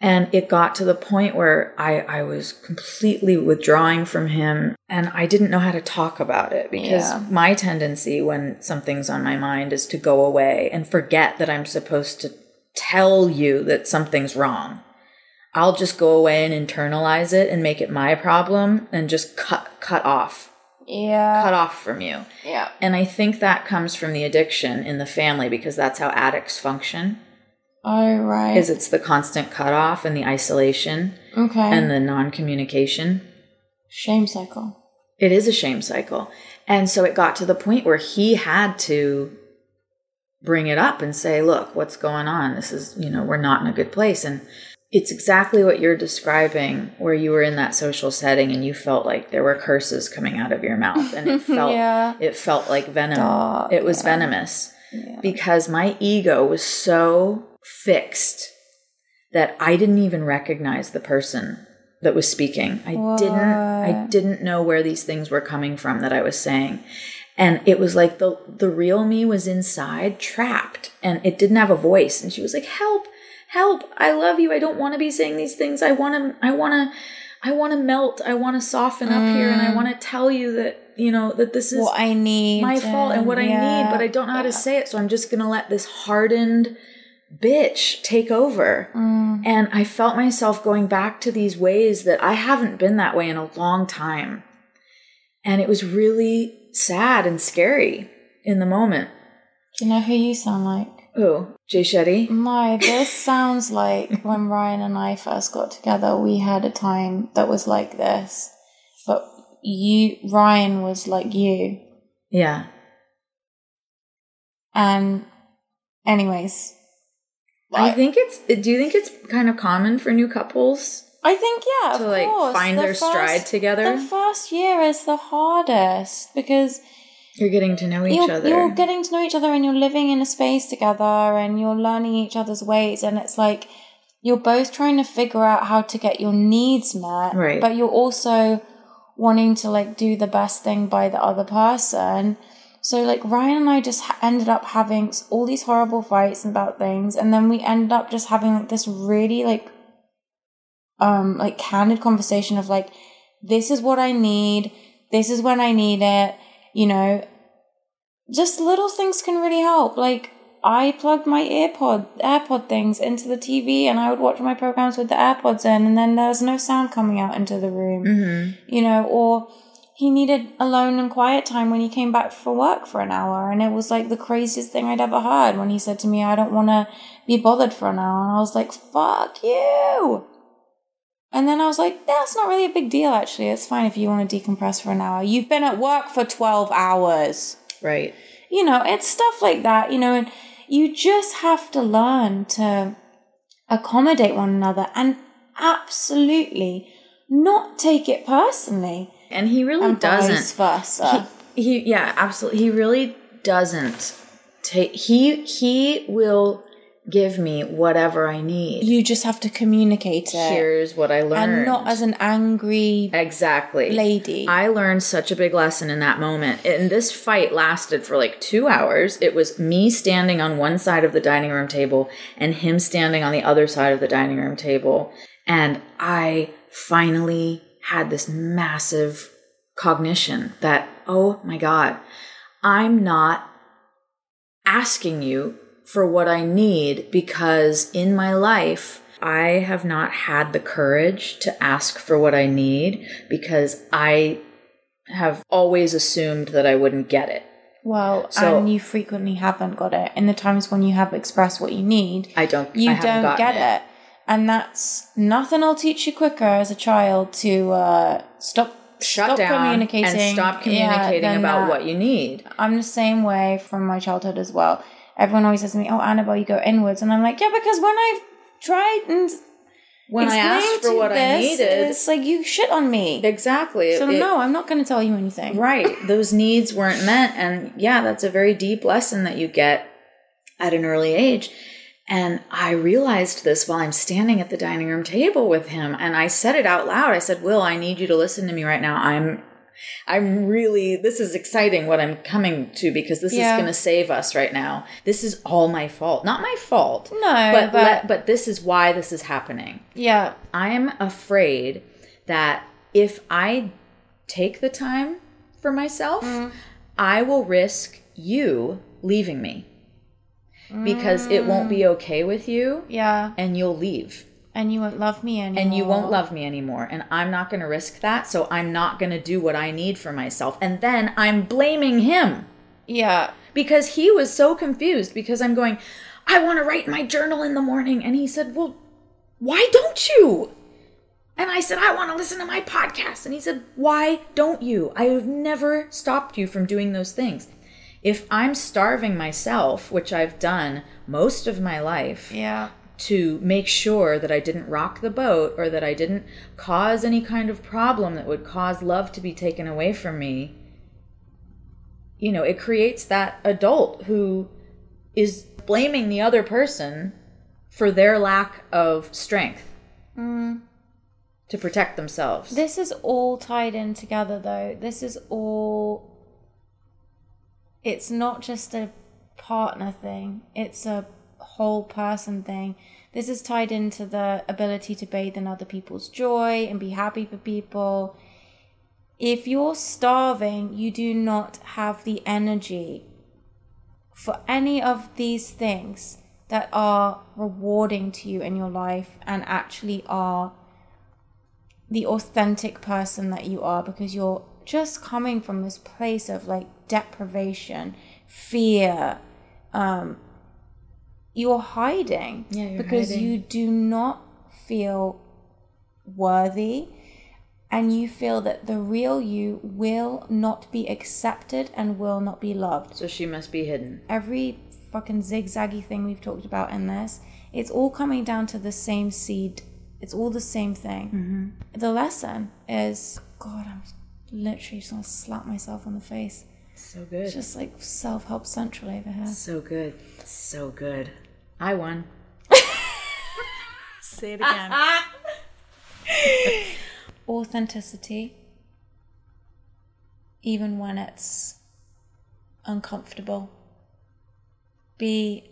and it got to the point where I, I was completely withdrawing from him and I didn't know how to talk about it because Yeah. my tendency when something's on my mind is to go away and forget that I'm supposed to tell you that something's wrong. I'll just go away and internalize it and make it my problem and just cut cut off. Yeah. Cut off from you. Yeah. And I think that comes from the addiction in the family because that's how addicts function. Oh right. Is it's the constant cutoff and the isolation okay. and the non-communication. shame cycle. It is a shame cycle. And so it got to the point where he had to bring it up and say, look, what's going on? This is, you know, we're not in a good place. And it's exactly what you're describing, where you were in that social setting and you felt like there were curses coming out of your mouth, and it felt Yeah. it felt like venom. It was venomous because my ego was so fixed that I didn't even recognize the person that was speaking. I didn't I didn't know where these things were coming from that I was saying. And it was like the the real me was inside trapped and it didn't have a voice and she was like help help I love you I don't want to be saying these things I want to I want to I want to melt I want to soften up here and I want to tell you that you know that this is What I need. my fault and what I need, but I don't know how to say it. So I'm just going to let this hardened bitch take over. Mm. And I felt myself going back to these ways that I haven't been that way in a long time. And it was really sad and scary in the moment. Do you know who you sound like? Who? Jay Shetty? No, this sounds like when Ryan and I first got together, we had a time that was like this. But you, Ryan was like you. Yeah. And, anyways, I think it's, do you think it's kind of common for new couples? I think, yeah, To, like, course. find The their stride together? The first year is the hardest because You're getting to know each you're, other. you're getting to know each other and you're living in a space together and you're learning each other's ways and it's like you're both trying to figure out how to get your needs met Right. but you're also wanting to like do the best thing by the other person so like ryan and i just ended up having all these horrible fights about things and then we ended up just having like this really like um like candid conversation of like this is what i need this is when i need it you know just little things can really help. Like I plugged my AirPod AirPod things into the TV and I would watch my programs with the AirPods in and then there was no sound coming out into the room. Mm-hmm. You know, or he needed alone and quiet time when he came back for work for an hour and it was like the craziest thing I'd ever heard when he said to me, I don't wanna be bothered for an hour and I was like, Fuck you and then I was like, that's not really a big deal, actually. It's fine if you want to decompress for an hour. You've been at work for 12 hours Right. you know, it's stuff like that, you know, and you just have to learn to accommodate one another and absolutely not take it personally. And he really And doesn't. vice versa. he, he yeah absolutely he really doesn't take he he will give me whatever i need. You just have to communicate it. here's what i learned and not as an angry exactly. lady. i learned such a big lesson in that moment. And this fight lasted for like two hours. It was me standing on one side of the dining room table and him standing on the other side of the dining room table. And i finally had this massive cognition that oh my god i'm not asking you for what I need because in my life, I have not had the courage to ask for what I need because I have always assumed that I wouldn't get it. well, So- and you frequently haven't got it. In the times when you have expressed what you need, I don't. you I don't get it. And that's nothing I'll teach you quicker as a child to uh, stop Shut stop down communicating and stop communicating than about that. what you need. I'm the same way from my childhood as well. Everyone always says to me, "Oh, Annabelle, you go inwards," and I'm like, "Yeah, because when I've tried and When I asked for what I needed, it's like you shit on me. exactly. So it- no, I'm not going to tell you anything. Right. Those needs weren't met. And yeah, that's a very deep lesson that you get at an early age. And I realized this while I'm standing at the dining room table with him. And I said it out loud. I said, Will, I need you to listen to me right now. I'm. I'm really, this is exciting what I'm coming to because this Yeah. is going to save us right now. This is all my fault. Not my fault. No, but, but- let, but this is why this is happening. Yeah, I am afraid that if I take the time for myself, mm. I will risk you leaving me because it won't be mm. okay with you yeah, and you'll leave and you won't love me anymore. and you won't love me anymore. And I'm not going to risk that. So I'm not going to do what I need for myself. And then I'm blaming him Yeah, because he was so confused because I'm going, I want to write my journal in the morning. And he said, Well, why don't you? And I said, I want to listen to my podcast. And he said, Why don't you? I have never stopped you from doing those things. If I'm starving myself, which I've done most of my life, Yeah. To make sure that I didn't rock the boat or that I didn't cause any kind of problem that would cause love to be taken away from me, you know, it creates that adult who is blaming the other person for their lack of strength mm. to protect themselves. This is all tied in together, though. This is all. It's not just a partner thing, it's a whole person thing. This is tied into the ability to bathe in other people's joy and be happy for people. If you're starving, you do not have the energy for any of these things that are rewarding to you in your life and actually are the authentic person that you are because you're just coming from this place of like deprivation, fear, um you're hiding Yeah, you're because hiding. you do not feel worthy and you feel that the real you will not be accepted and will not be loved so she must be hidden. every fucking zigzaggy thing we've talked about in this, it's all coming down to the same seed. It's all the same thing. Mm-hmm. The lesson is God, I'm literally just gonna slap myself on the face. So good. It's just like self help central over here. so good. So good. I won. Say it again. Authenticity, even when it's uncomfortable. Be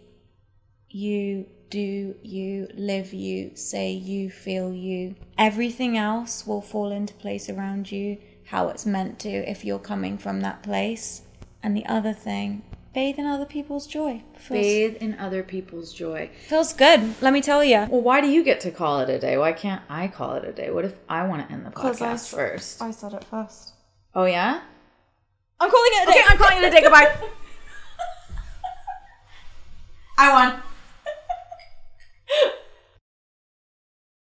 you, do you, live you, say you, feel you. Everything else will fall into place around you how it's meant to if you're coming from that place. And the other thing, Bathe in other people's joy. Feels, Bathe in other people's joy. Feels good, let me tell you. Well, why do you get to call it a day? Why can't I call it a day? What if I want to end the podcast I, first? I said it first. Oh, yeah? I'm calling it a day. Okay, I'm calling it a day. Goodbye. I won.